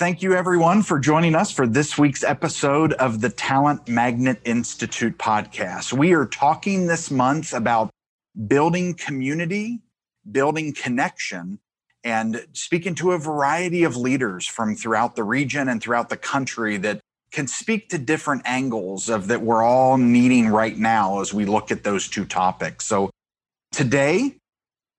Thank you, everyone, for joining us for this week's episode of the Talent Magnet Institute podcast. We are talking this month about building community, building connection, and speaking to a variety of leaders from throughout the region and throughout the country that can speak to different angles of that we're all needing right now as we look at those two topics. So today,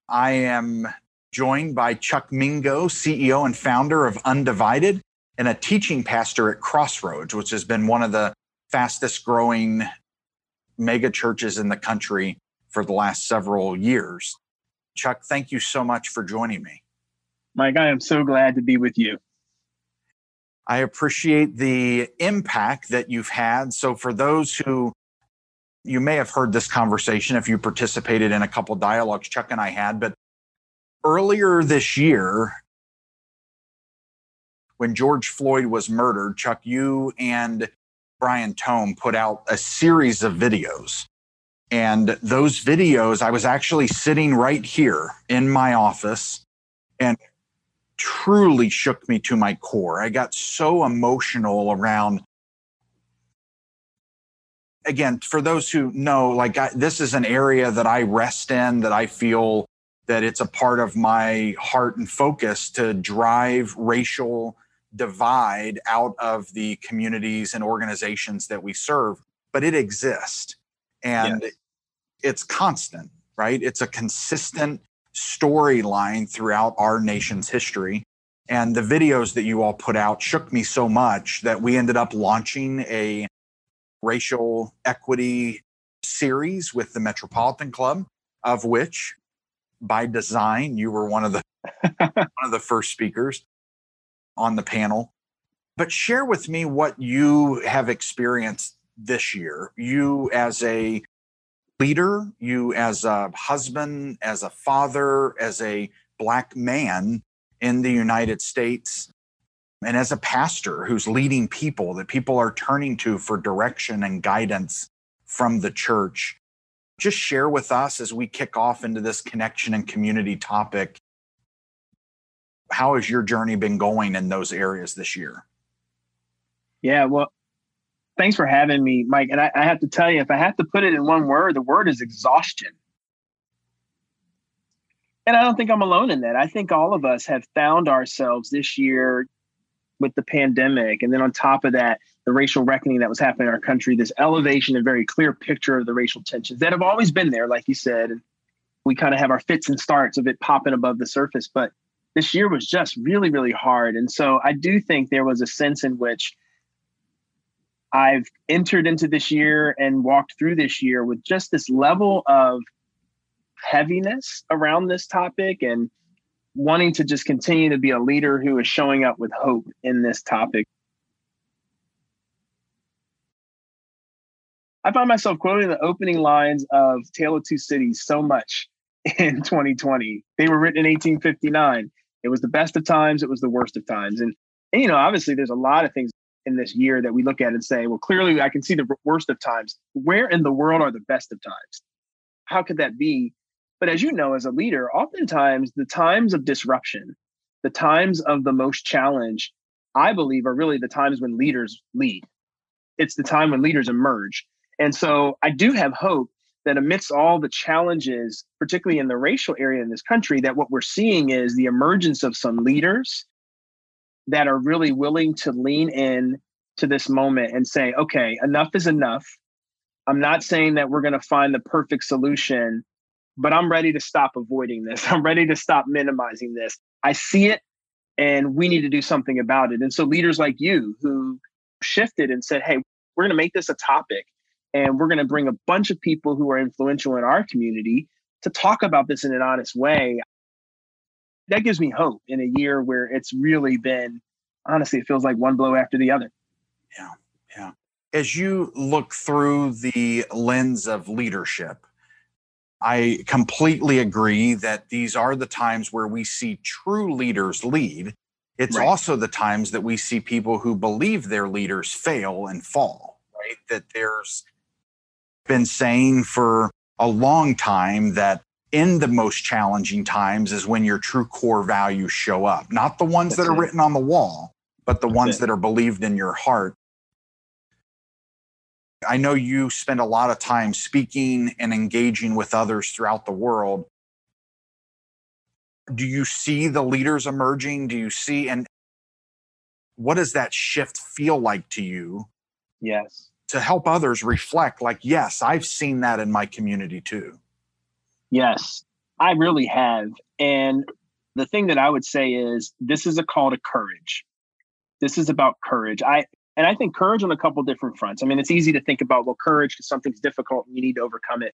I am joined by Chuck Mingo, CEO and founder of Undivided, and a teaching pastor at Crossroads, which has been one of the fastest growing mega churches in the country for the last several years. Chuck, thank you so much for joining me. Mike, I am so glad to be with you. I appreciate the impact that you've had. So, for those who you may have heard this conversation if you participated in a couple dialogues Chuck and I had, but earlier this year, when George Floyd was murdered, Chuck, you and Brian Tome put out a series of videos. And those videos, I was actually sitting right here in my office and truly shook me to my core. I got so emotional around again for those who know like I, this is an area that i rest in that i feel that it's a part of my heart and focus to drive racial divide out of the communities and organizations that we serve, but it exists and yes. it's constant, right? It's a consistent storyline throughout our nation's history. And the videos that you all put out shook me so much that we ended up launching a racial equity series with the Metropolitan Club, of which by design, you were one of the one of the first speakers on the panel. But share with me what you have experienced this year. You as a leader, you as a husband, as a father, as a black man in the United States, and as a pastor who's leading people that people are turning to for direction and guidance from the church just share with us as we kick off into this connection and community topic. How has your journey been going in those areas this year? Yeah well thanks for having me mike. And I, I have to tell you if i have to put it in one word the word is exhaustion. And i don't think i'm alone in that. I think all of us have found ourselves this year with the pandemic. And then on top of that the racial reckoning that was happening in our country, this elevation and very clear picture of the racial tensions that have always been there, like you said. And we kind of have our fits and starts of it popping above the surface. But this year was just really, really hard. And so I do think there was a sense in which I've entered into this year and walked through this year with just this level of heaviness around this topic and wanting to just continue to be a leader who is showing up with hope in this topic. I find myself quoting the opening lines of Tale of Two Cities so much in 2020. They were written in 1859. It was the best of times, it was the worst of times. And, and, you know, obviously there's a lot of things in this year that we look at and say, well, clearly I can see the worst of times. Where in the world are the best of times? How could that be? But as you know, as a leader, oftentimes the times of disruption, the times of the most challenge, I believe are really the times when leaders lead. It's the time when leaders emerge. And so I do have hope that amidst all the challenges, particularly in the racial area in this country, that what we're seeing is the emergence of some leaders that are really willing to lean in to this moment and say, okay, enough is enough. I'm not saying that we're going to find the perfect solution, but I'm ready to stop avoiding this. I'm ready to stop minimizing this. I see it and we need to do something about it. And so leaders like you who shifted and said, hey, we're going to make this a topic and we're going to bring a bunch of people who are influential in our community to talk about this in an honest way. That gives me hope in a year where it's really been, honestly, it feels like one blow after the other. Yeah. Yeah. As you look through the lens of leadership, I completely agree that these are the times where we see true leaders lead. It's right. also the times that we see people who believe their leaders fail and fall, right? That there's been saying for a long time that in the most challenging times is when your true core values show up, not the ones That's that are it. written on the wall, but the That's ones it. that are believed in your heart. I know you spend a lot of time speaking and engaging with others throughout the world. Do you see the leaders emerging? Do you see, and what does that shift feel like to you? Yes. To help others reflect, like, yes, I've seen that in my community too. Yes, I really have. And the thing that I would say is this is a call to courage. This is about courage. I and I think courage on a couple different fronts. I mean, it's easy to think about, well, courage because something's difficult and you need to overcome it.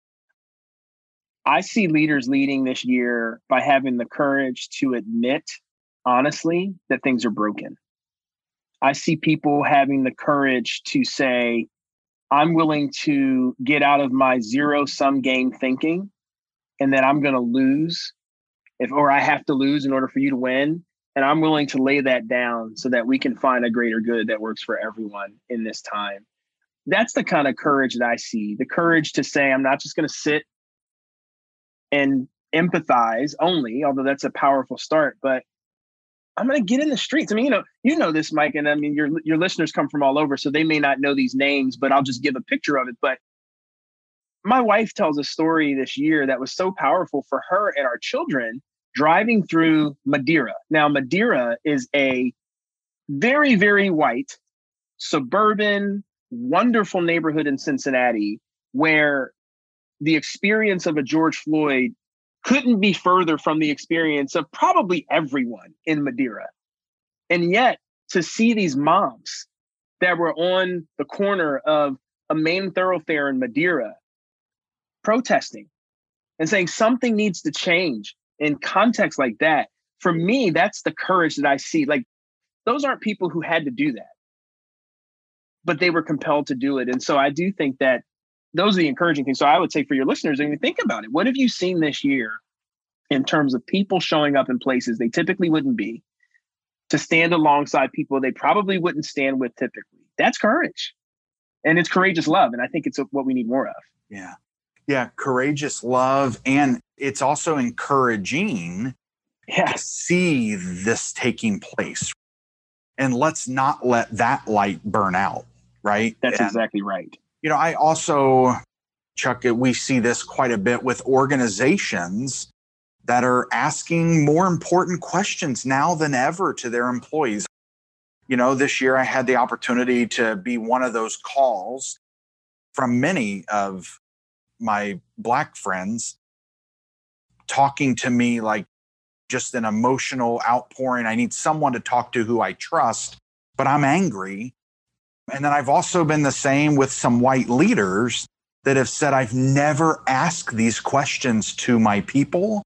I see leaders leading this year by having the courage to admit, honestly, that things are broken. I see people having the courage to say, I'm willing to get out of my zero sum game thinking and that I'm going to lose if or I have to lose in order for you to win and I'm willing to lay that down so that we can find a greater good that works for everyone in this time. That's the kind of courage that I see the courage to say, I'm not just going to sit and empathize only, although that's a powerful start, but I'm going to get in the streets. I mean, you know, you know this, Mike, and I mean, your your listeners come from all over, so they may not know these names, but I'll just give a picture of it. But my wife tells a story this year that was so powerful for her and our children driving through Madeira. Now, Madeira is a very, very white, suburban, wonderful neighborhood in Cincinnati where the experience of a George Floyd couldn't be further from the experience of probably everyone in Madeira. And yet, to see these moms that were on the corner of a main thoroughfare in Madeira protesting and saying something needs to change in context like that, for me, that's the courage that I see. Like those aren't people who had to do that, but they were compelled to do it. And so I do think that those are the encouraging things. So I would say for your listeners, I mean, think about it. What have you seen this year in terms of people showing up in places they typically wouldn't be to stand alongside people they probably wouldn't stand with typically? That's courage. And it's courageous love. And I think it's what we need more of. Yeah. Yeah. Courageous love and it's also encouraging yeah. to see this taking place. And let's not let that light burn out, right? That's and, exactly right. You know, I also, Chuck, we see this quite a bit with organizations that are asking more important questions now than ever to their employees. You know, this year I had the opportunity to be one of those calls from many of my Black friends talking to me like just an emotional outpouring. I need someone to talk to who I trust, but I'm angry. And then I've also been the same with some white leaders that have said, I've never asked these questions to my people.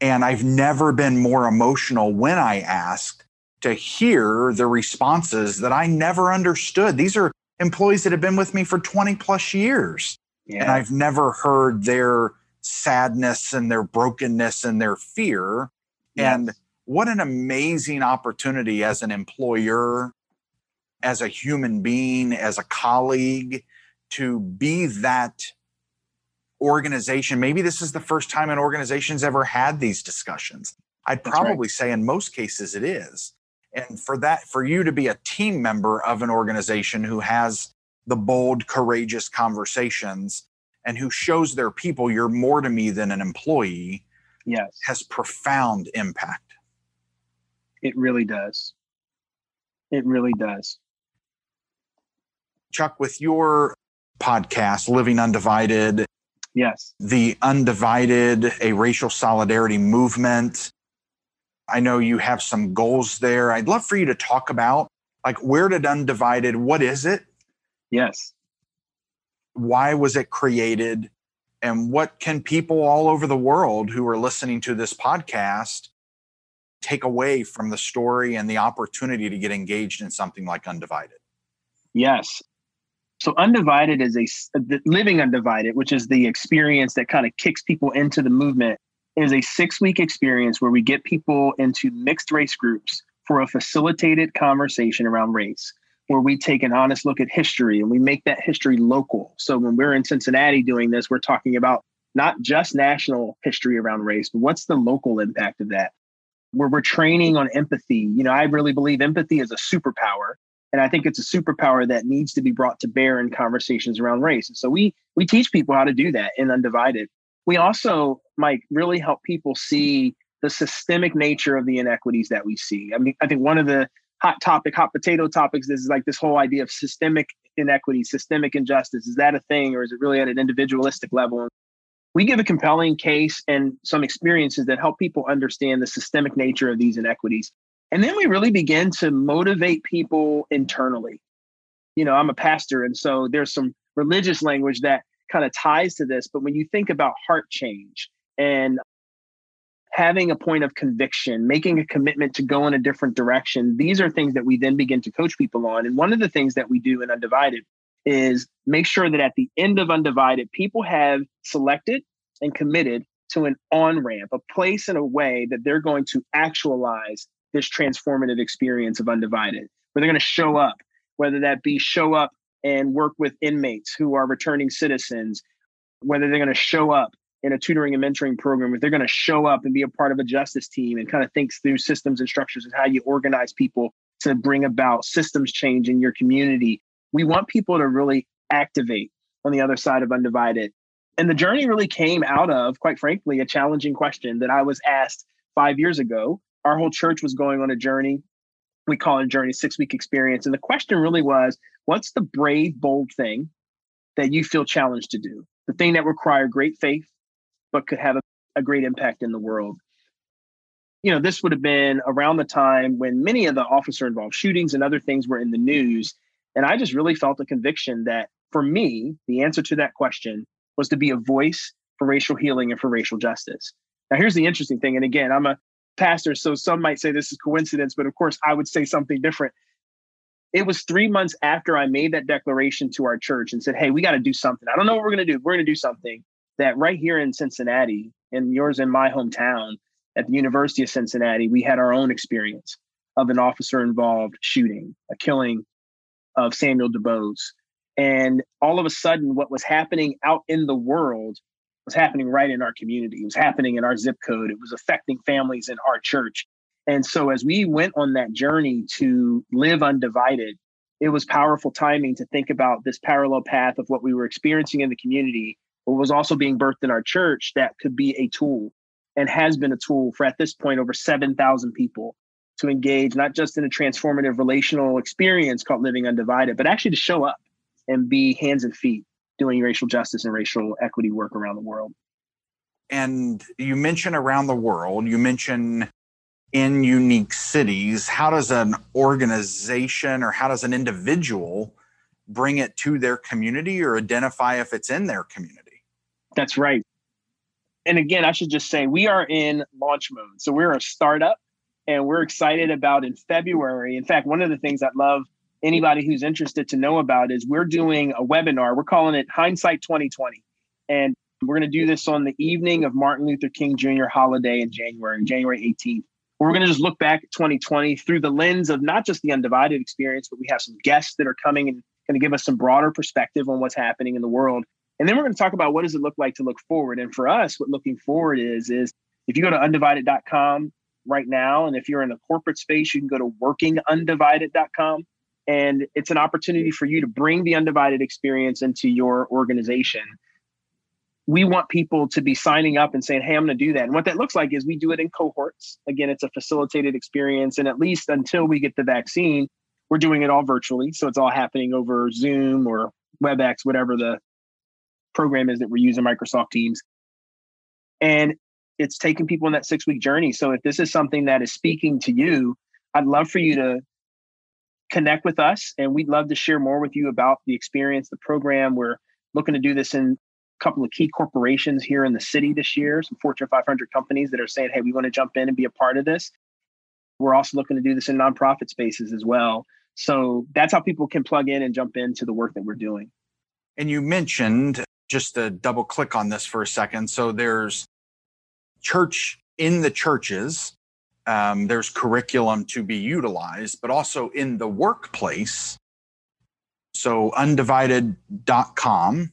And I've never been more emotional when I asked to hear the responses that I never understood. These are employees that have been with me for 20 plus years. Yeah. And I've never heard their sadness and their brokenness and their fear. Yes. And what an amazing opportunity as an employer, as a human being, as a colleague to be that organization. Maybe this is the first time an organization's ever had these discussions. I'd probably right. say in most cases it is. And for that, for you to be a team member of an organization who has the bold, courageous conversations and who shows their people you're more to me than an employee yes has profound impact it really does it really does chuck with your podcast living undivided yes. the undivided a racial solidarity movement. I know you have some goals there. I'd love for you to talk about like where did undivided what is it? Yes. Why was it created? And what can people all over the world who are listening to this podcast take away from the story and the opportunity to get engaged in something like undivided? Yes So undivided is a living undivided, which is the experience that kind of kicks people into the movement, is a six week experience where we get people into mixed race groups for a facilitated conversation around race, where we take an honest look at history and we make that history local. So when we're in Cincinnati doing this, we're talking about not just national history around race, but what's the local impact of that? Where we're training on empathy. You know, I really believe empathy is a superpower. And I think it's a superpower that needs to be brought to bear in conversations around race. And so we we teach people how to do that in Undivided. We also, Mike, really help people see the systemic nature of the inequities that we see. I mean, I think one of the hot topic, hot potato topics is like this whole idea of systemic inequity, systemic injustice. Is that a thing or is it really at an individualistic level? We give a compelling case and some experiences that help people understand the systemic nature of these inequities. And then we really begin to motivate people internally. You know, I'm a pastor, and so there's some religious language that kind of ties to this. But when you think about heart change and having a point of conviction, making a commitment to go in a different direction, these are things that we then begin to coach people on. And one of the things that we do in Undivided is make sure that at the end of Undivided, people have selected and committed to an on ramp, a place and a way that they're going to actualize this transformative experience of Undivided, where they're going to show up, whether that be show up and work with inmates who are returning citizens, whether they're going to show up in a tutoring and mentoring program, if they're going to show up and be a part of a justice team and kind of think through systems and structures and how you organize people to bring about systems change in your community. We want people to really activate on the other side of Undivided. And the journey really came out of, quite frankly, a challenging question that I was asked five years ago our whole church was going on a journey. We call it a journey, six week experience. And the question really was what's the brave, bold thing that you feel challenged to do? The thing that required great faith, but could have a, a great impact in the world. You know, this would have been around the time when many of the officer involved shootings and other things were in the news. And I just really felt a conviction that for me, the answer to that question was to be a voice for racial healing and for racial justice. Now, here's the interesting thing. And again, I'm a pastor, so some might say this is coincidence, but of course, I would say something different. It was three months after I made that declaration to our church and said, Hey, we got to do something. I don't know what we're going to do. We're going to do something that right here in Cincinnati, and yours in my hometown at the University of Cincinnati, we had our own experience of an officer involved shooting, a killing of Samuel DuBose. And all of a sudden, what was happening out in the world was happening right in our community. It was happening in our zip code. It was affecting families in our church. And so as we went on that journey to live undivided, it was powerful timing to think about this parallel path of what we were experiencing in the community, but was also being birthed in our church that could be a tool and has been a tool for at this point over 7,000 people to engage not just in a transformative relational experience called living undivided, but actually to show up and be hands and feet doing racial justice and racial equity work around the world. And you mention around the world, you mention in unique cities. How does an organization or how does an individual bring it to their community or identify if it's in their community? That's right. And again, I should just say we are in launch mode. So we're a startup and we're excited about in February. In fact, one of the things I love anybody who's interested to know about is we're doing a webinar. We're calling it Hindsight 2020. And we're going to do this on the evening of Martin Luther King Jr. holiday in January, January 18th. We're going to just look back at 2020 through the lens of not just the undivided experience, but we have some guests that are coming and going to give us some broader perspective on what's happening in the world. And then we're going to talk about what does it look like to look forward. And for us, what looking forward is, is if you go to undivided.com right now, and if you're in a corporate space, you can go to workingundivided.com and it's an opportunity for you to bring the undivided experience into your organization. We want people to be signing up and saying hey i'm going to do that. And what that looks like is we do it in cohorts. Again it's a facilitated experience and at least until we get the vaccine we're doing it all virtually. So it's all happening over zoom or webex whatever the program is that we're using microsoft teams. And it's taking people in that six week journey. So if this is something that is speaking to you i'd love for you to connect with us and we'd love to share more with you about the experience, the program. We're looking to do this in a couple of key corporations here in the city this year, some Fortune 500 companies that are saying, hey, we want to jump in and be a part of this. We're also looking to do this in nonprofit spaces as well. So that's how people can plug in and jump into the work that we're doing. And you mentioned just to double click on this for a second. So there's church in the churches, um, there's curriculum to be utilized, but also in the workplace. So undivided.com.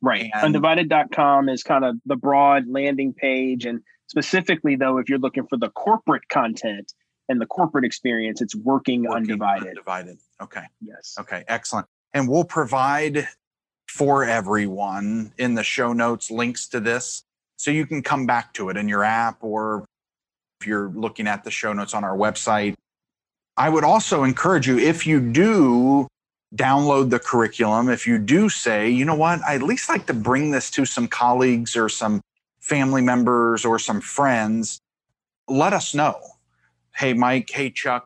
Right. And undivided.com is kind of the broad landing page. And specifically, though, if you're looking for the corporate content and the corporate experience, it's working, working undivided. Undivided. Okay. Yes. Okay. Excellent. And we'll provide for everyone in the show notes links to this so you can come back to it in your app or if you're looking at the show notes on our website. I would also encourage you if you do download the curriculum, if you do say, you know what, I at least like to bring this to some colleagues or some family members or some friends, let us know. Hey, Mike, hey, Chuck,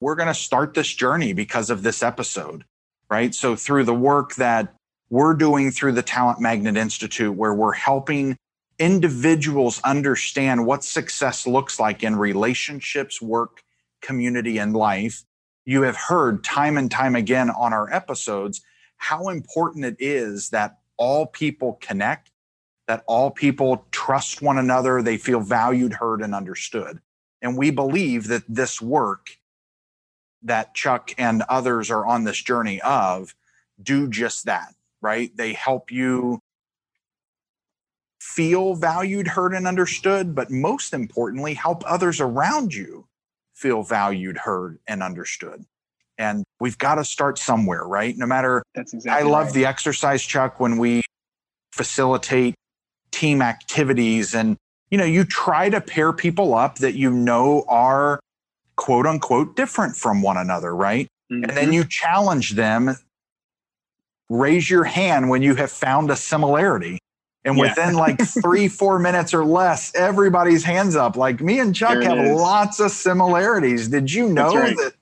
we're going to start this journey because of this episode, right? So, through the work that we're doing through the Talent Magnet Institute, where we're helping individuals understand what success looks like in relationships, work, community, and life. You have heard time and time again on our episodes how important it is that all people connect, that all people trust one another, they feel valued, heard, and understood. And we believe that this work that Chuck and others are on this journey of do just that, right? They help you feel valued, heard, and understood, but most importantly, help others around you feel valued, heard, and understood. And we've got to start somewhere, right? No matter, That's exactly I love right. the exercise, Chuck, when we facilitate team activities and, you know, you try to pair people up that you know are quote unquote different from one another, right? Mm-hmm. And then you challenge them, raise your hand when you have found a similarity. And Yeah. within like three, four minutes or less, everybody's hands up. Like me and Chuck have is. lots of similarities. Did you know That's right. that?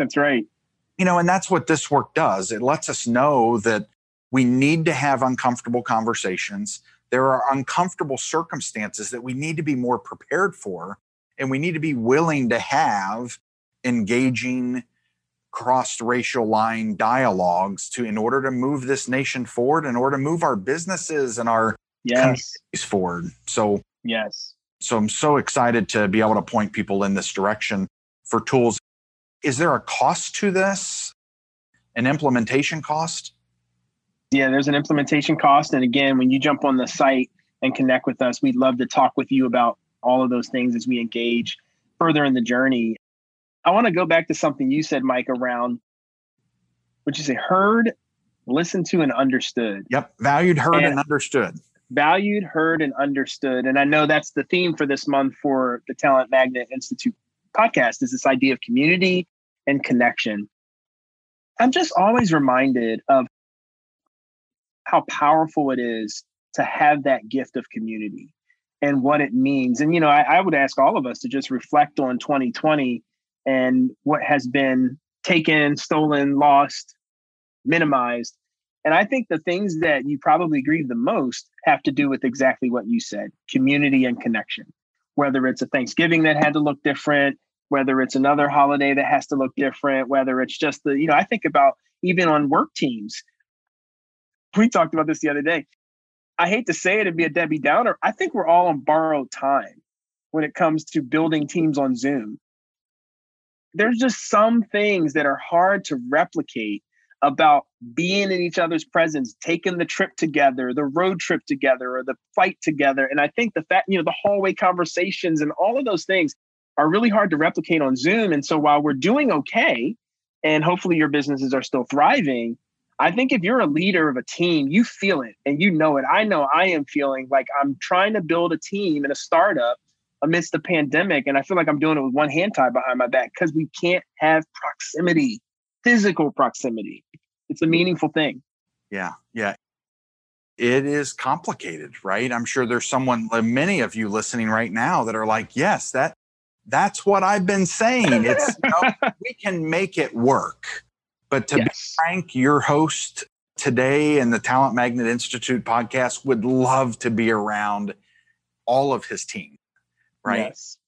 That's right. You know, and that's what this work does. It lets us know that we need to have uncomfortable conversations. There are uncomfortable circumstances that we need to be more prepared for. And we need to be willing to have engaging cross racial line dialogues to in order to move this nation forward, in order to move our businesses and our Yes. communities forward. So Yes. so I'm so excited to be able to point people in this direction for tools. Is there a cost to this? An implementation cost? Yeah, there's an implementation cost. And again, when you jump on the site and connect with us, we'd love to talk with you about all of those things as we engage further in the journey. I want to go back to something you said, Mike, around what you say heard, listened to, and understood. Yep. Valued, heard, And- and understood. Valued, heard, and understood. And I know that's the theme for this month for the Talent Magnet Institute podcast is this idea of community and connection. I'm just always reminded of how powerful it is to have that gift of community and what it means. And, you know, I, I would ask all of us to just reflect on 2020 and what has been taken, stolen, lost, minimized. And I think the things that you probably grieve the most have to do with exactly what you said community and connection. Whether it's a Thanksgiving that had to look different, whether it's another holiday that has to look different, whether it's just the, you know, I think about even on work teams. We talked about this the other day. I hate to say it and be a Debbie Downer. I think we're all on borrowed time when it comes to building teams on Zoom. There's just some things that are hard to replicate about being in each other's presence, taking the trip together, the road trip together, or the flight together. And I think the fact, you know, the hallway conversations and all of those things are really hard to replicate on Zoom. And so while we're doing okay, and hopefully your businesses are still thriving, I think if you're a leader of a team, you feel it and you know it. I know I am feeling like I'm trying to build a team in a startup amidst the pandemic. And I feel like I'm doing it with one hand tied behind my back because we can't have proximity, physical proximity. It's a meaningful thing. Yeah. Yeah. It is complicated, right? I'm sure there's someone, uh, many of you listening right now that are like, yes, that that's what I've been saying. It's you know, we can make it work. But to yes. be frank, your host today and the Talent Magnet Institute podcast would love to be around all of his team, right? Yes.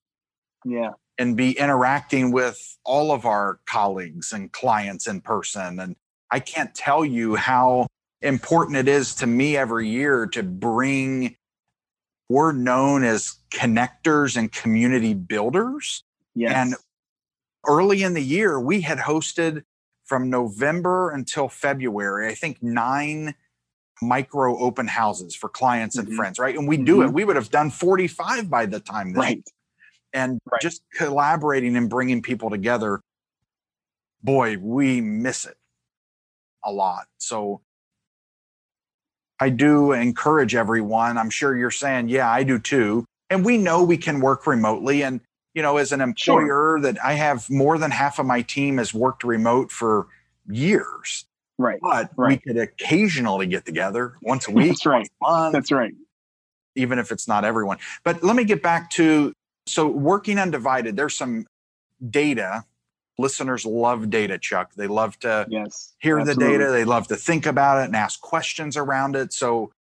Yeah. and be interacting with all of our colleagues and clients in person. And I can't tell you how important it is to me every year to bring, we're known as connectors and community builders. Yes. And early in the year, we had hosted from November until February, I think nine micro open houses for clients and Mhm. friends, right? And we do it. Mhm. We would have done 45 by the time then. right. And Right. just collaborating and bringing people together, boy, we miss it a lot. So I do encourage everyone. I'm sure you're saying, yeah, I do too. And we know we can work remotely. And, you know, as an Sure. employer that I have more than half of my team has worked remote for years, Right. but we could occasionally get together once a week, That's right. month, That's right. even if it's not everyone. But let me get back to so working undivided, there's some data. Listeners love data, Chuck. They love to Yes. hear absolutely. the data, they love to think about it and ask questions around it. So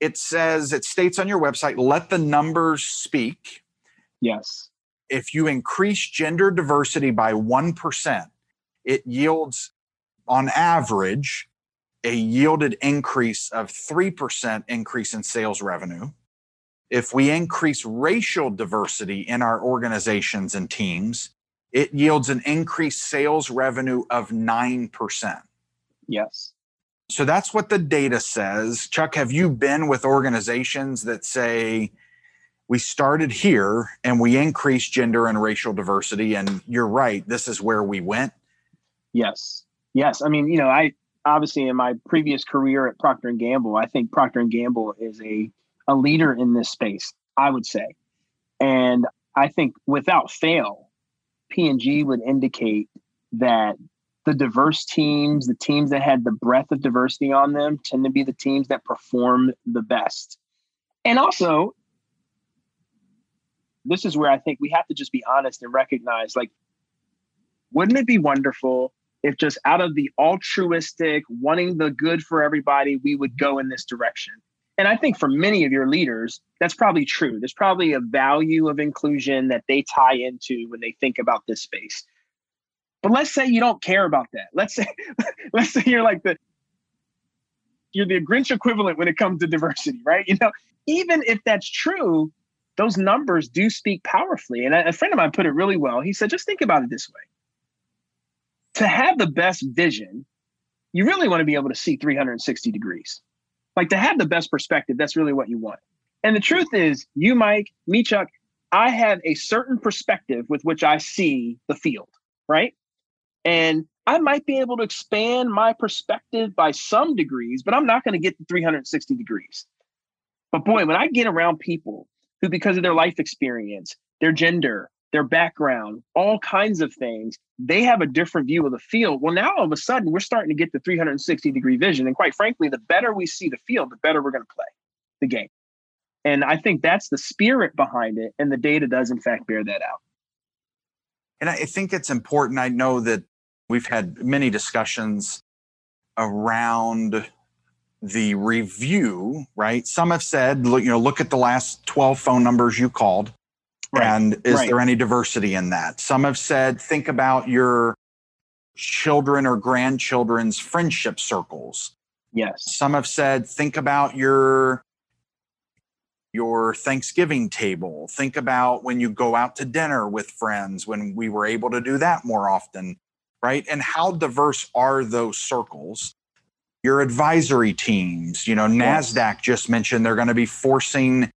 it says, it states on your website, let the numbers speak. Yes. If you increase gender diversity by 1%, it yields on average a yielded increase of 3% increase in sales revenue. If we increase racial diversity in our organizations and teams, it yields an increased sales revenue of 9%. Yes. So that's what the data says. Chuck, have you been with organizations that say, we started here and we increased gender and racial diversity? And you're right, this is where we went. Yes. Yes. I mean, you know, I obviously in my previous career at Procter and Gamble, I think Procter and Gamble is a a leader in this space, I would say. And I think without fail, P&G would indicate that the diverse teams, the teams that had the breadth of diversity on them tend to be the teams that perform the best. And also, this is where I think we have to just be honest and recognize like wouldn't it be wonderful if just out of the altruistic wanting the good for everybody we would go in this direction. And i think for many of your leaders that's probably true. There's probably a value of inclusion that they tie into when they think about this space. But let's say you don't care about that. Let's say let's say you're like the you're the grinch equivalent when it comes to diversity right? You know even if that's true those numbers do speak powerfully. And a, friend of mine put it really well. He said just think about it this way to have the best vision, you really want to be able to see 360 degrees. Like to have the best perspective, that's really what you want. And the truth is, you, Mike, me, Chuck, I have a certain perspective with which I see the field, right? And I might be able to expand my perspective by some degrees, but I'm not going to get to 360 degrees. But boy, when I get around people who, because of their life experience, their gender, their background, all kinds of things, they have a different view of the field. Well, now all of a sudden we're starting to get the 360 degree vision. And quite frankly, the better we see the field, the better we're going to play the game. And I think that's the spirit behind it. And the data does, in fact, bear that out. And I think it's important. I know that we've had many discussions around the review, right? Some have said, look, you know, look at the last 12 phone numbers you called. Right. And is Right. there any diversity in that? Some have said, think about your children or grandchildren's friendship circles. Yes. Some have said, think about your your Thanksgiving table. Think about when you go out to dinner with friends, when we were able to do that more often, right? And how diverse are those circles? Your advisory teams, you know, Yes. NASDAQ just mentioned they're going to be forcing,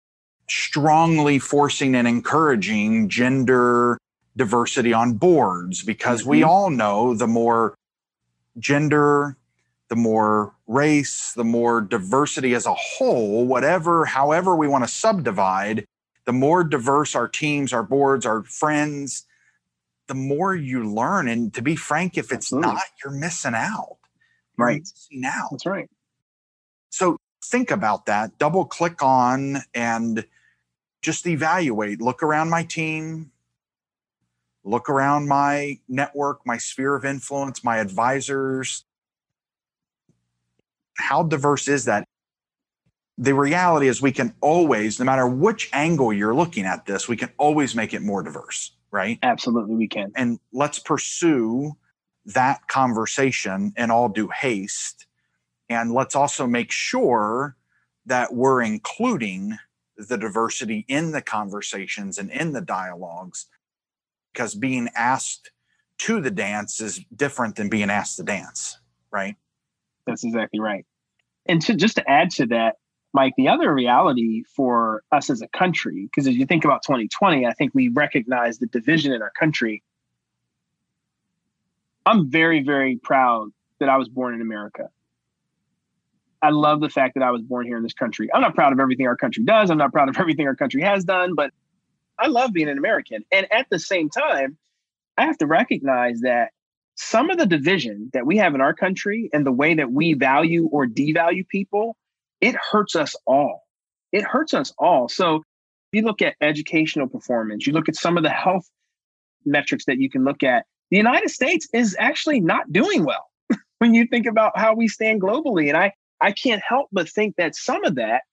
strongly forcing and encouraging gender diversity on boards because we Mhm. all know the more gender, the more race, the more diversity as a whole, whatever, however we want to subdivide, the more diverse our teams, our boards, our friends, the more you learn. And to be frank, if it's Absolutely. not, you're missing out. Right. out. That's right. So think about that, double click on and just evaluate. Look around my team, look around my network, my sphere of influence, my advisors. How diverse is that? The reality is, we can always, no matter which angle you're looking at this, we can always make it more diverse. right? Absolutely, we can. And let's pursue that conversation in all due haste. And let's also make sure that we're including the diversity in the conversations and in the dialogues because being asked to the dance is different than being asked to dance, right? That's exactly right. And to just to add to that, Mike, the other reality for us as a country, because as you think about 2020, I think we recognize the division in our country. I'm very, very proud that I was born in America. I love the fact that I was born here in this country. I'm not proud of everything our country does. I'm not proud of everything our country has done, but I love being an American. And at the same time, I have to recognize that some of the division that we have in our country and the way that we value or devalue people, it hurts us all. It hurts us all. So if you look at educational performance, you look at some of the health metrics that you can look at, the United States is actually not doing well when you think about how we stand globally. And I, I can't help but think that some of that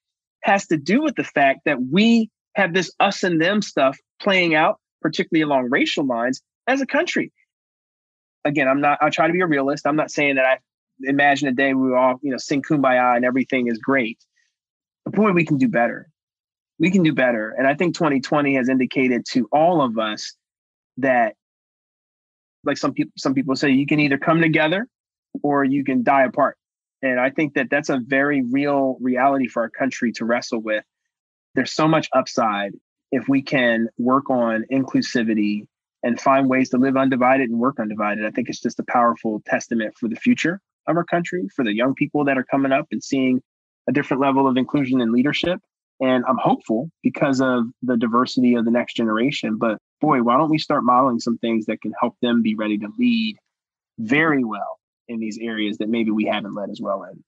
has to do with the fact that we have this us and them stuff playing out, particularly along racial lines as a country. Again, I'm not, I try to be a realist. I'm not saying that I imagine a day we all, you know, sing kumbaya and everything is great. But boy, we can do better. We can do better. And I think 2020 has indicated to all of us that, like some people, some people say, you can either come together or you can die apart. And I think that that's a very real reality for our country to wrestle with there's so much upside if we can work on inclusivity and find ways to live undivided and work undivided. I think it's just a powerful testament for the future of our country, for the young people that are coming up and seeing a different level of inclusion and leadership. And I'm hopeful because of the diversity of the next generation. But boy, why don't we start modeling some things that can help them be ready to lead very well in these areas that maybe we haven't led as well in?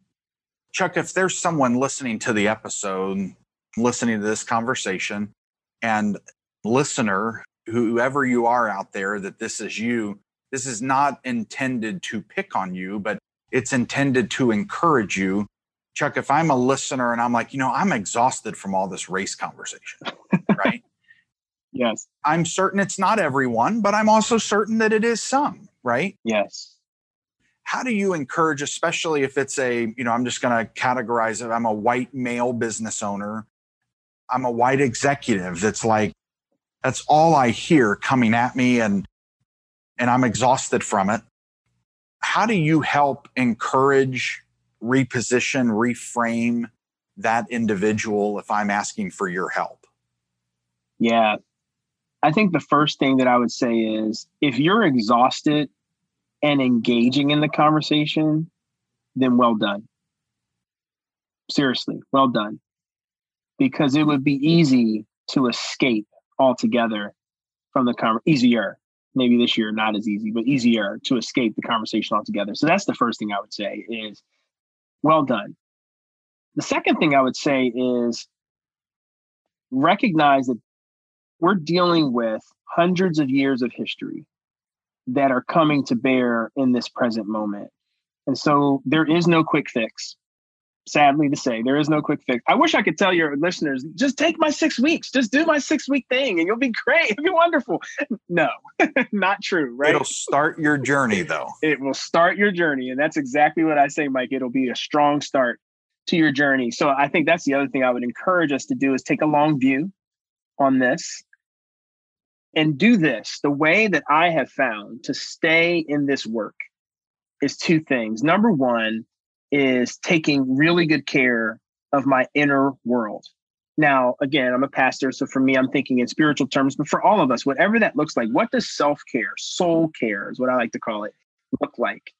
Chuck, if there's someone listening to the episode listening to this conversation and listener whoever you are out there that this is you this is not intended to pick on you but it's intended to encourage you. Chuck if i'm a listener and i'm like you know i'm exhausted from all this race conversation right? Yes. I'm certain it's not everyone but i'm also certain that it is some right? Yes how do you encourage especially if it's a you know i'm just going to categorize it i'm a white male business owner I'm a white executive that's like, that's all I hear coming at me and and I'm exhausted from it. How do you help encourage, reposition, reframe that individual if I'm asking for your help? Yeah. I think the first thing that I would say is if you're exhausted and engaging in the conversation, then well done. Seriously, well done because it would be easy to escape altogether from the conversation. Easier, maybe this year not as easy, but easier to escape the conversation altogether. So that's the first thing I would say is well done. The second thing I would say is recognize that we're dealing with hundreds of years of history that are coming to bear in this present moment. And so there is no quick fix sadly to say. There is no quick fix. I wish I could tell your listeners, just take my six weeks, just do my six week thing and you'll be great. It'll be wonderful. No, not true, right? It'll start your journey though. It will start your journey. And that's exactly what I say, Mike. It'll be a strong start to your journey. So I think that's the other thing I would encourage us to do is take a long view on this and do this. The way that I have found to stay in this work is two things. Number one, is taking really good care of my inner world. Now, again, I'm a pastor, so for me, I'm thinking in spiritual terms, but for all of us, whatever that looks like, what does self care, soul care is what I like to call it, look like?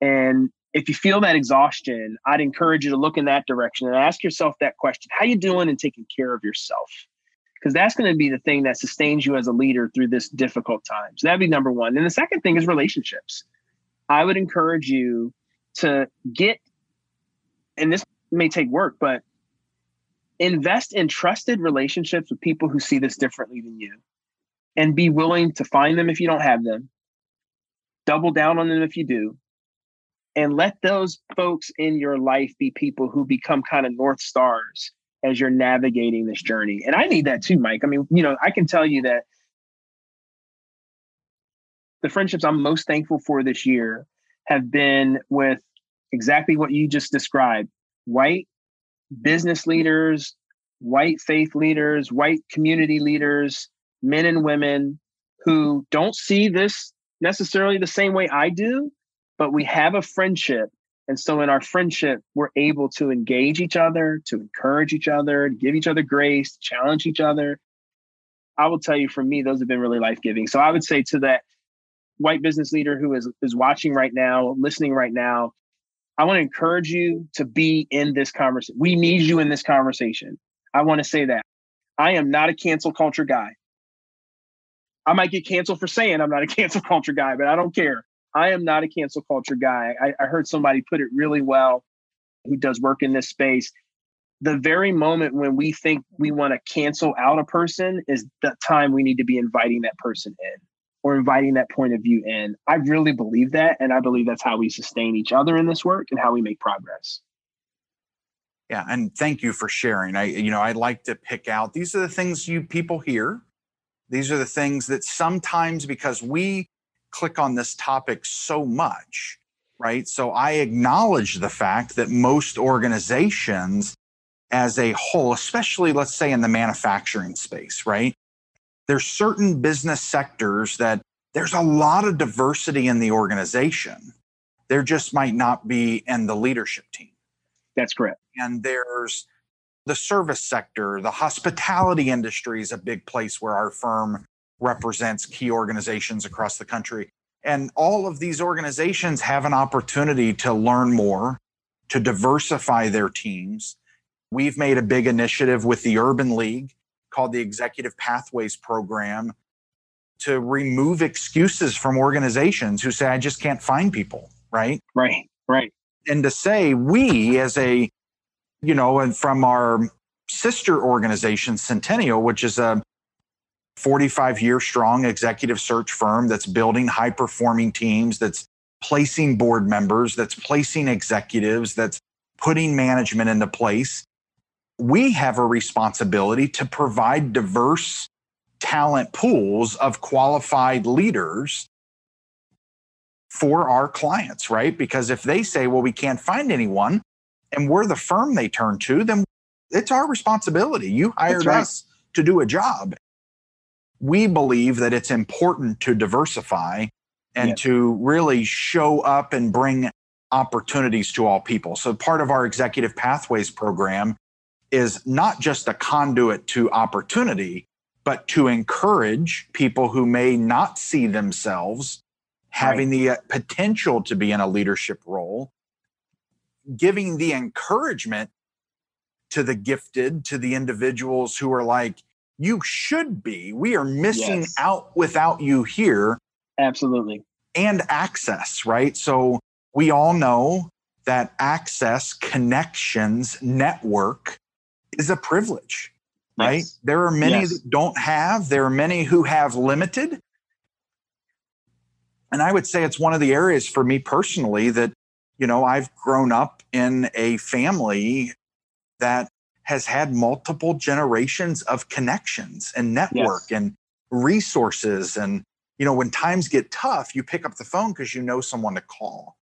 And if you feel that exhaustion, I'd encourage you to look in that direction and ask yourself that question How are you doing in taking care of yourself? Because that's going to be the thing that sustains you as a leader through this difficult time. So that'd be number one. And the second thing is relationships. I would encourage you to get and this may take work, but invest in trusted relationships with people who see this differently than you and be willing to find them if you don't have them, double down on them if you do, and let those folks in your life be people who become kind of North Stars as you're navigating this journey. And I need that too, Mike. I mean, you know, I can tell you that the friendships I'm most thankful for this year have been with exactly what you just described white business leaders, white faith leaders, white community leaders, men and women who don't see this necessarily the same way I do, but we have a friendship. And so in our friendship, we're able to engage each other, to encourage each other, give each other grace, challenge each other. I will tell you, for me, those have been really life giving. So I would say to that white business leader who is, is watching right now, listening right now, I want to encourage you to be in this conversation. We need you in this conversation. I want to say that. I am not a cancel culture guy. I might get canceled for saying I'm not a cancel culture guy, but I don't care. I am not a cancel culture guy. I, I heard somebody put it really well who does work in this space. The very moment when we think we want to cancel out a person is the time we need to be inviting that person in or inviting that point of view in. I really believe that. And I believe that's how we sustain each other in this work and how we make progress. Yeah, and thank you for sharing. I you know, I like to pick out these are the things you people hear. These are the things that sometimes because we click on this topic so much, right? So I acknowledge the fact that most organizations as a whole, especially let's say in the manufacturing space, right? There's certain business sectors that there's a lot of diversity in the organization. There just might not be in the leadership team. That's correct. And there's the service sector, the hospitality industry is a big place where our firm represents key organizations across the country. And all of these organizations have an opportunity to learn more, to diversify their teams. We've made a big initiative with the Urban League called the Executive Pathways Program to remove excuses from organizations who say, I just can't find people, right? Right, right and to say we as a you know and from our sister organization centennial which is a 45 year strong executive search firm that's building high performing teams that's placing board members that's placing executives that's putting management into place we have a responsibility to provide diverse talent pools of qualified leaders for our clients, right? Because if they say, well, we can't find anyone and we're the firm they turn to, then it's our responsibility. You hired right. us to do a job. We believe that it's important to diversify and to really show up and bring opportunities to all people. So, part of our executive pathways program is not just a conduit to opportunity, but to encourage people who may not see themselves having right. the uh, potential to be in a leadership role, giving the encouragement to the gifted, to the individuals who are like, you should be. We are missing yes. out without you here. Absolutely. And access, right? So we all know that access, connections, network is a privilege, right? There are many yes. that don't have, there are many who have limited, and I would say it's one of the areas for me personally that, you know, I've grown up in a family that has had multiple generations of connections and network yes. and resources. And, you know, when times get tough, you pick up the phone because you know someone to call.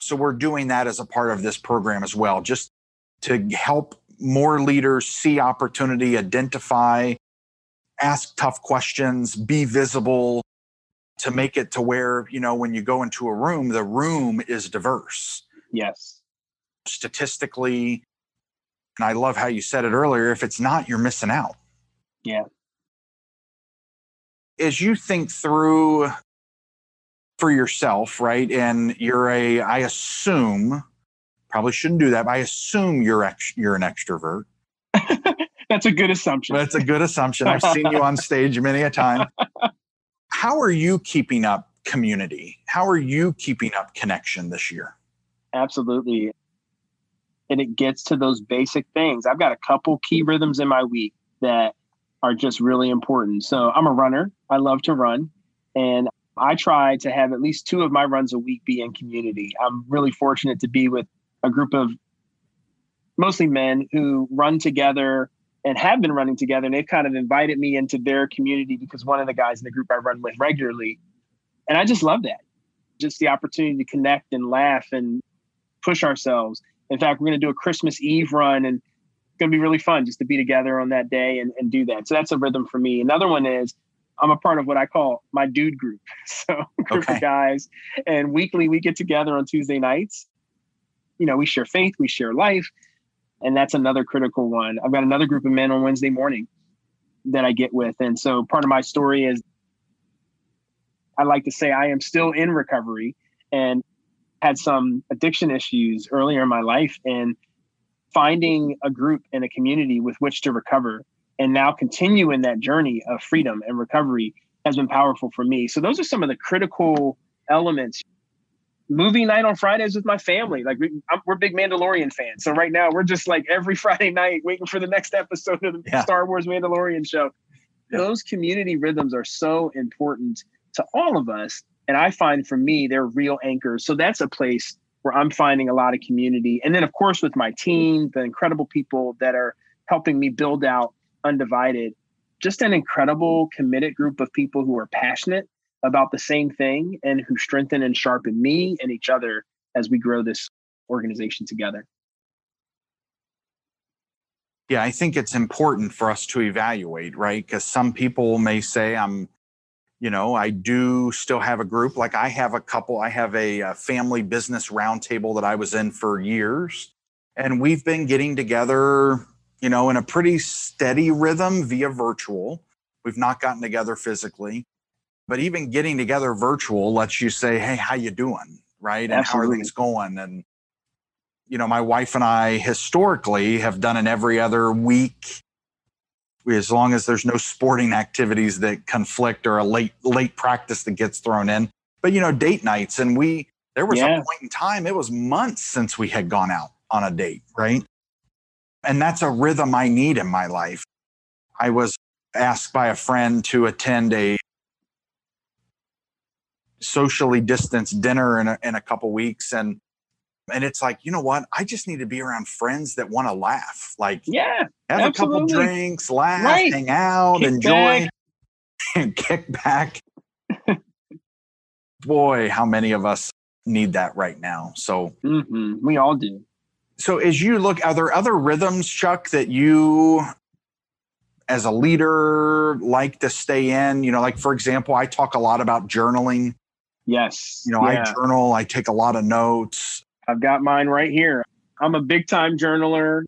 So we're doing that as a part of this program as well, just to help more leaders see opportunity, identify, ask tough questions, be visible, to make it to where you know when you go into a room the room is diverse yes statistically and i love how you said it earlier if it's not you're missing out yeah as you think through for yourself right and you're a i assume probably shouldn't do that but i assume you're ex- you're an extrovert that's a good assumption that's a good assumption i've seen you on stage many a time how are you keeping up community? How are you keeping up connection this year? Absolutely. And it gets to those basic things. I've got a couple key rhythms in my week that are just really important. So I'm a runner. I love to run. And I try to have at least two of my runs a week be in community. I'm really fortunate to be with a group of mostly men who run together and have been running together. And they've kind of invited me into their community because one of the guys in the group I run with regularly And I just love that. Just the opportunity to connect and laugh and push ourselves. In fact, we're going to do a Christmas Eve run and it's going to be really fun just to be together on that day and, and do that. So that's a rhythm for me. Another one is I'm a part of what I call my dude group. So group okay. of guys and weekly we get together on Tuesday nights. You know, we share faith, we share life. And that's another critical one. I've got another group of men on Wednesday morning that I get with. And so part of my story is I like to say I am still in recovery and had some addiction issues earlier in my life and finding a group and a community with which to recover and now continue in that journey of freedom and recovery has been powerful for me. So those are some of the critical elements. Movie night on Fridays with my family. Like we, are big Mandalorian fans. So right now we're just like every Friday night waiting for the next episode of the yeah. Star Wars Mandalorian show. Yeah. Those community rhythms are so important to all of us. And I find for me, they're real anchors. So that's a place where I'm finding a lot of community. And then, of course, with my team, the incredible people that are helping me build out Undivided, just an incredible, committed group of people who are passionate about the same thing and who strengthen and sharpen me and each other as we grow this organization together. Yeah, I think it's important for us to evaluate, right? Because some people may say, I'm you know i do still have a group. Like i have a couple i have a, a, family business roundtable that i was in for years. And we've been getting together you know in a pretty steady rhythm via virtual. We've not gotten together physically. But even getting together virtual lets you say hey how you doing? Right? And how are things going? And you know my wife and i historically have done it every other week as long as there's no sporting activities that conflict or a late late practice that gets thrown in. But you know, date nights, and we there was yeah. a point in time it was months since we had gone out on a date, right? And that's a rhythm I need in my life. I was asked by a friend to attend a socially distanced dinner in a, in a couple weeks and and it's like you know what i just need to be around friends that want to laugh like yeah have absolutely. a couple drinks laugh right. hang out kick enjoy and kick back boy how many of us need that right now so mm-hmm. we all do so as you look are there other rhythms chuck that you as a leader like to stay in you know like for example i talk a lot about journaling yes you know yeah. i journal i take a lot of notes I've got mine right here. I'm a big time journaler.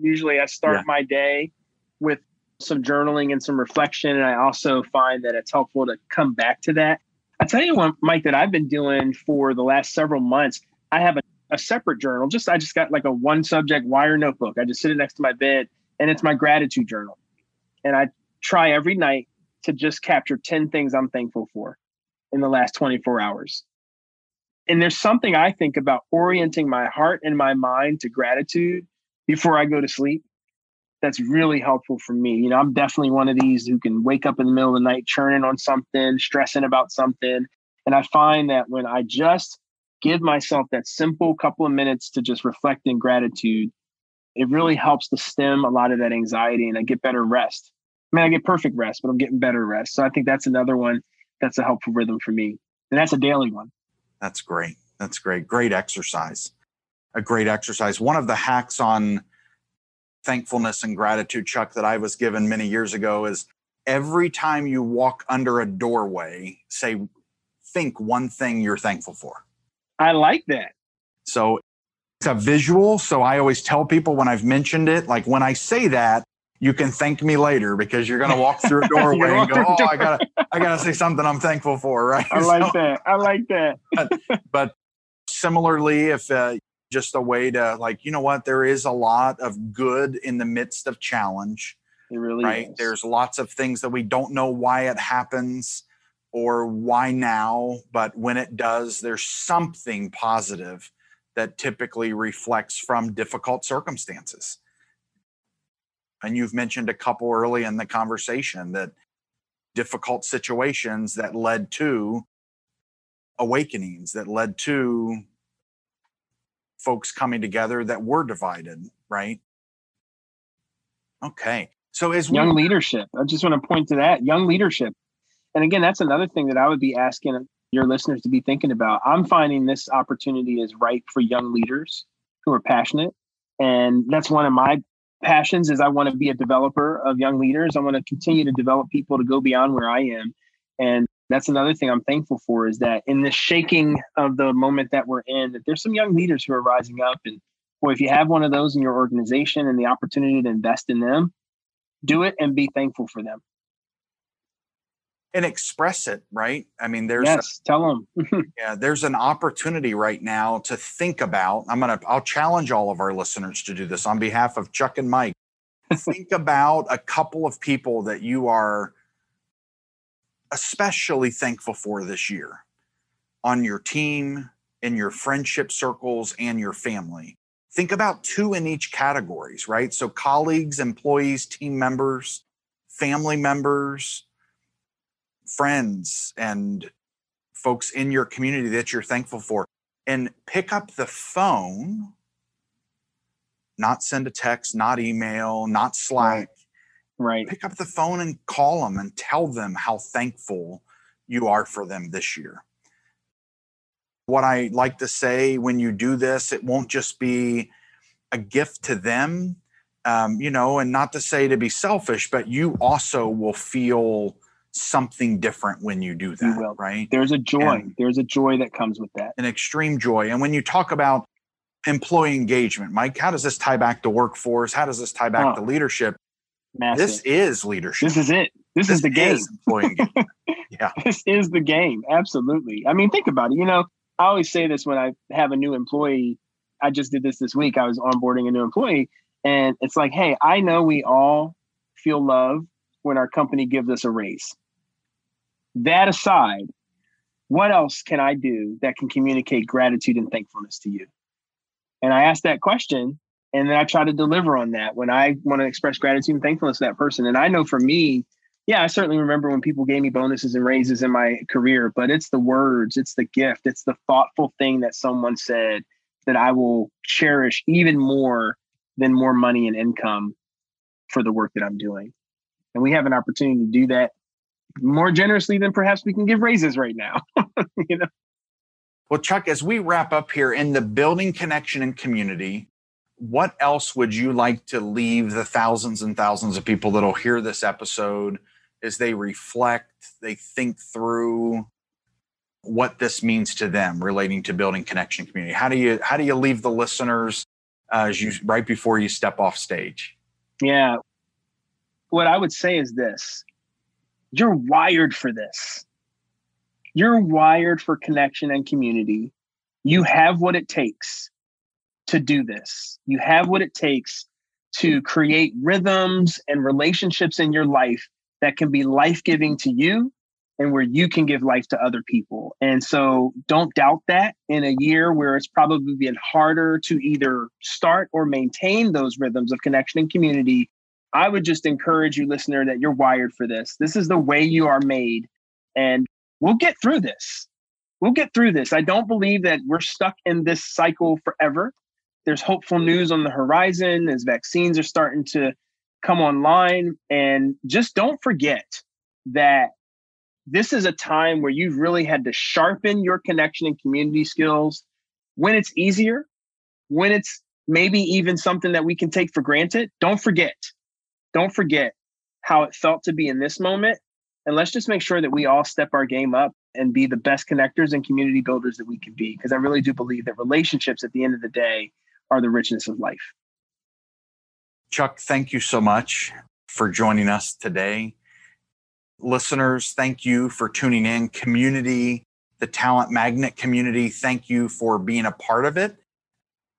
Usually I start yeah. my day with some journaling and some reflection. And I also find that it's helpful to come back to that. I tell you what, Mike, that I've been doing for the last several months. I have a, a separate journal. Just I just got like a one subject wire notebook. I just sit it next to my bed and it's my gratitude journal. And I try every night to just capture 10 things I'm thankful for in the last 24 hours. And there's something I think about orienting my heart and my mind to gratitude before I go to sleep. That's really helpful for me. You know, I'm definitely one of these who can wake up in the middle of the night churning on something, stressing about something. And I find that when I just give myself that simple couple of minutes to just reflect in gratitude, it really helps to stem a lot of that anxiety and I get better rest. I mean, I get perfect rest, but I'm getting better rest. So I think that's another one that's a helpful rhythm for me. And that's a daily one. That's great. That's great. Great exercise. A great exercise. One of the hacks on thankfulness and gratitude, Chuck, that I was given many years ago is every time you walk under a doorway, say, think one thing you're thankful for. I like that. So it's a visual. So I always tell people when I've mentioned it, like when I say that, you can thank me later because you're going to walk through a doorway and go, "Oh, I got to, I got to say something I'm thankful for." Right? I like so, that. I like that. but, but, similarly, if uh, just a way to like, you know what, there is a lot of good in the midst of challenge. It really right. Is. There's lots of things that we don't know why it happens or why now, but when it does, there's something positive that typically reflects from difficult circumstances and you've mentioned a couple early in the conversation that difficult situations that led to awakenings that led to folks coming together that were divided right okay so as young we- leadership i just want to point to that young leadership and again that's another thing that i would be asking your listeners to be thinking about. I'm finding this opportunity is ripe for young leaders who are passionate. And that's one of my passions is I want to be a developer of young leaders. I want to continue to develop people to go beyond where I am. And that's another thing I'm thankful for is that in the shaking of the moment that we're in, that there's some young leaders who are rising up. And boy, if you have one of those in your organization and the opportunity to invest in them, do it and be thankful for them and express it right? I mean there's yes, a, tell them yeah there's an opportunity right now to think about i'm gonna i'll challenge all of our listeners to do this on behalf of chuck and mike. Think about a couple of people that you are especially thankful for this year on your team in your friendship circles and your family. Think about two in each categories right? So colleagues employees team members family members friends and folks in your community that you're thankful for and pick up the phone not send a text not email not slack. Right. Pick up the phone and call them and tell them how thankful you are for them this year. What i like to say when you do this it won't just be a gift to them um, you know and not to say to be selfish but you also will feel something different when you do that, you right? There's a joy. And There's a joy that comes with that. An extreme joy. And when you talk about employee engagement, Mike, how does this tie back to workforce? How does this tie back oh, to leadership? Massive. This is leadership. This is it. This, this is the game. Is employee engagement. yeah. This is the game. Absolutely. I mean, think about it. You know, I always say this when I have a new employee. I just did this this week. I was onboarding a new employee, and it's like, hey, I know we all feel love when our company gives us a raise. That aside, what else can I do that can communicate gratitude and thankfulness to you? And I ask that question and then I try to deliver on that when I want to express gratitude and thankfulness to that person. And I know for me, yeah, I certainly remember when people gave me bonuses and raises in my career, but it's the words, it's the gift, it's the thoughtful thing that someone said that I will cherish even more than more money and income for the work that I'm doing. And we have an opportunity to do that more generously than perhaps we can give raises right now. you know. Well, Chuck, as we wrap up here in the building connection and community, what else would you like to leave the thousands and thousands of people that'll hear this episode as they reflect, they think through what this means to them relating to building connection community? How do you how do you leave the listeners uh, as you right before you step off stage? Yeah. What I would say is this you're wired for this. You're wired for connection and community. You have what it takes to do this. You have what it takes to create rhythms and relationships in your life that can be life giving to you and where you can give life to other people. And so don't doubt that in a year where it's probably been harder to either start or maintain those rhythms of connection and community. I would just encourage you, listener, that you're wired for this. This is the way you are made. And we'll get through this. We'll get through this. I don't believe that we're stuck in this cycle forever. There's hopeful news on the horizon as vaccines are starting to come online. And just don't forget that this is a time where you've really had to sharpen your connection and community skills when it's easier, when it's maybe even something that we can take for granted. Don't forget don't forget how it felt to be in this moment. And let's just make sure that we all step our game up and be the best connectors and community builders that we can be. Because I really do believe that relationships at the end of the day are the richness of life. Chuck, thank you so much for joining us today. Listeners, thank you for tuning in. Community, the Talent Magnet community, thank you for being a part of it.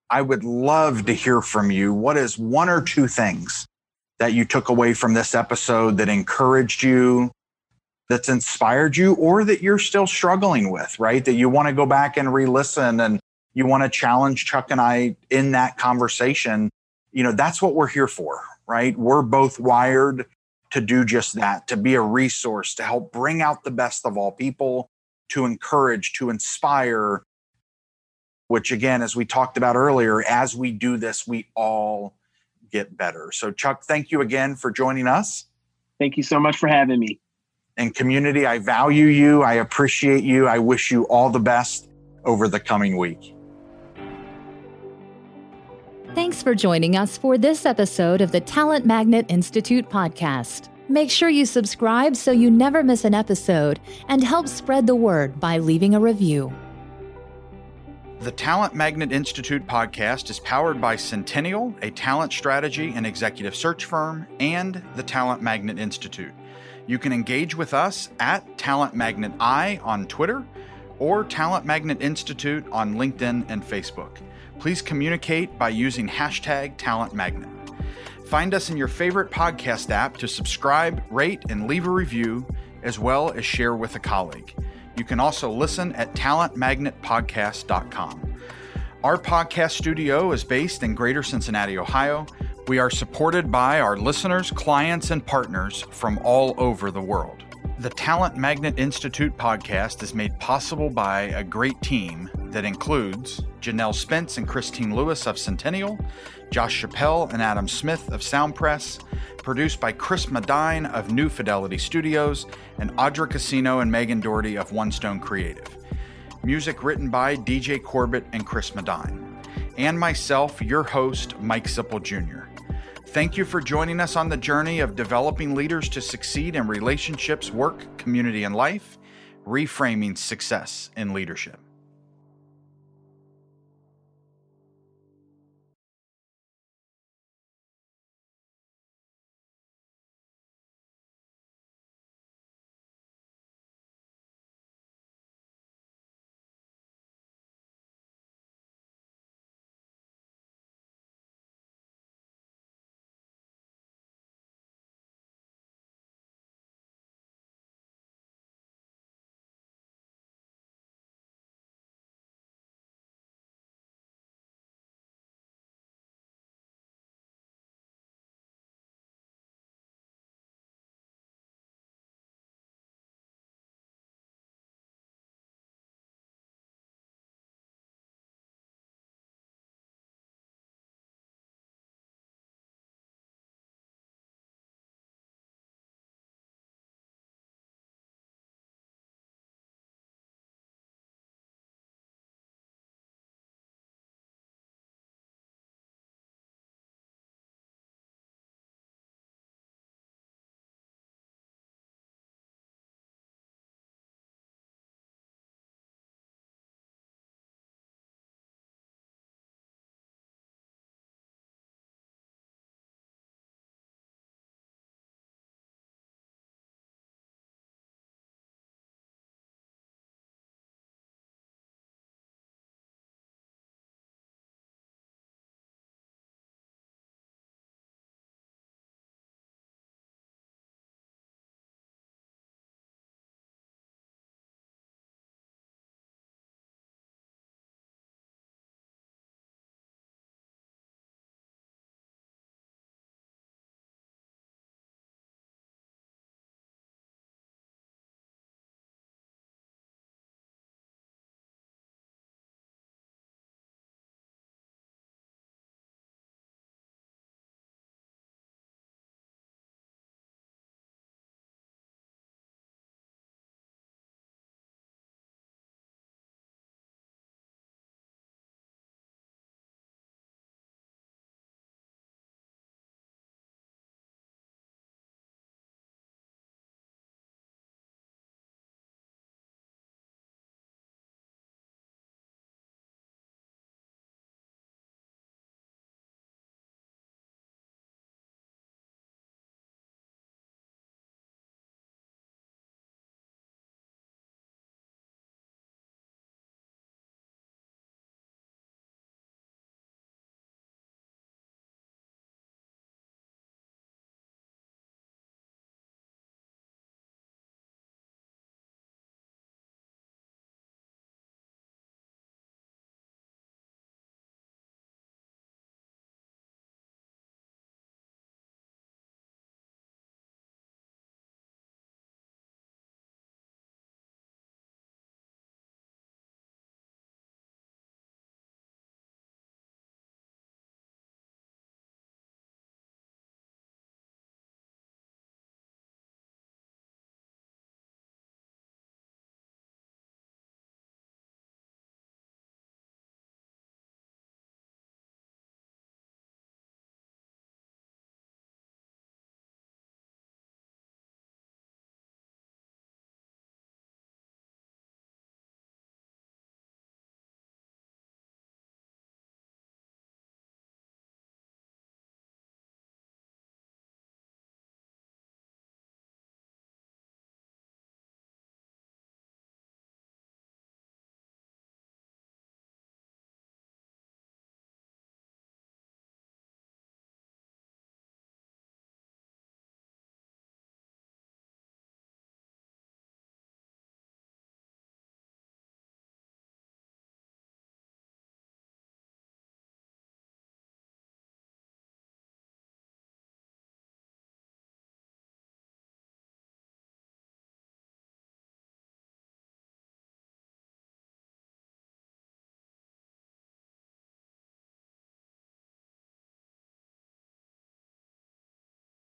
I would love to hear from you. What is one or two things that you took away from this episode that encouraged you, that's inspired you, or that you're still struggling with, right? That you want to go back and re listen and you want to challenge Chuck and I in that conversation. You know, that's what we're here for, right? We're both wired to do just that, to be a resource, to help bring out the best of all people, to encourage, to inspire, which again, as we talked about earlier, as we do this, we all get better. So, Chuck, thank you again for joining us. Thank you so much for having me. And community, I value you. I appreciate you. I wish you all the best over the coming week. Thanks for joining us for this episode of the Talent Magnet Institute podcast. Make sure you subscribe so you never miss an episode and help spread the word by leaving a review. The Talent Magnet Institute podcast is powered by Centennial, a talent strategy and executive search firm, and the Talent Magnet Institute. You can engage with us at Talent Magnet I on Twitter or Talent Magnet Institute on LinkedIn and Facebook. Please communicate by using hashtag Talent Magnet. Find us in your favorite podcast app to subscribe, rate, and leave a review, as well as share with a colleague. You can also listen at talentmagnetpodcast.com. Our podcast studio is based in Greater Cincinnati, Ohio. We are supported by our listeners, clients, and partners from all over the world. The Talent Magnet Institute podcast is made possible by a great team that includes Janelle Spence and Christine Lewis of Centennial, Josh Chappelle and Adam Smith of Soundpress, produced by Chris Medine of New Fidelity Studios, and Audra Casino and Megan Doherty of One Stone Creative. Music written by DJ Corbett and Chris Medine. And myself, your host, Mike Sipple Jr. Thank you for joining us on the journey of developing leaders to succeed in relationships, work, community, and life, reframing success in leadership.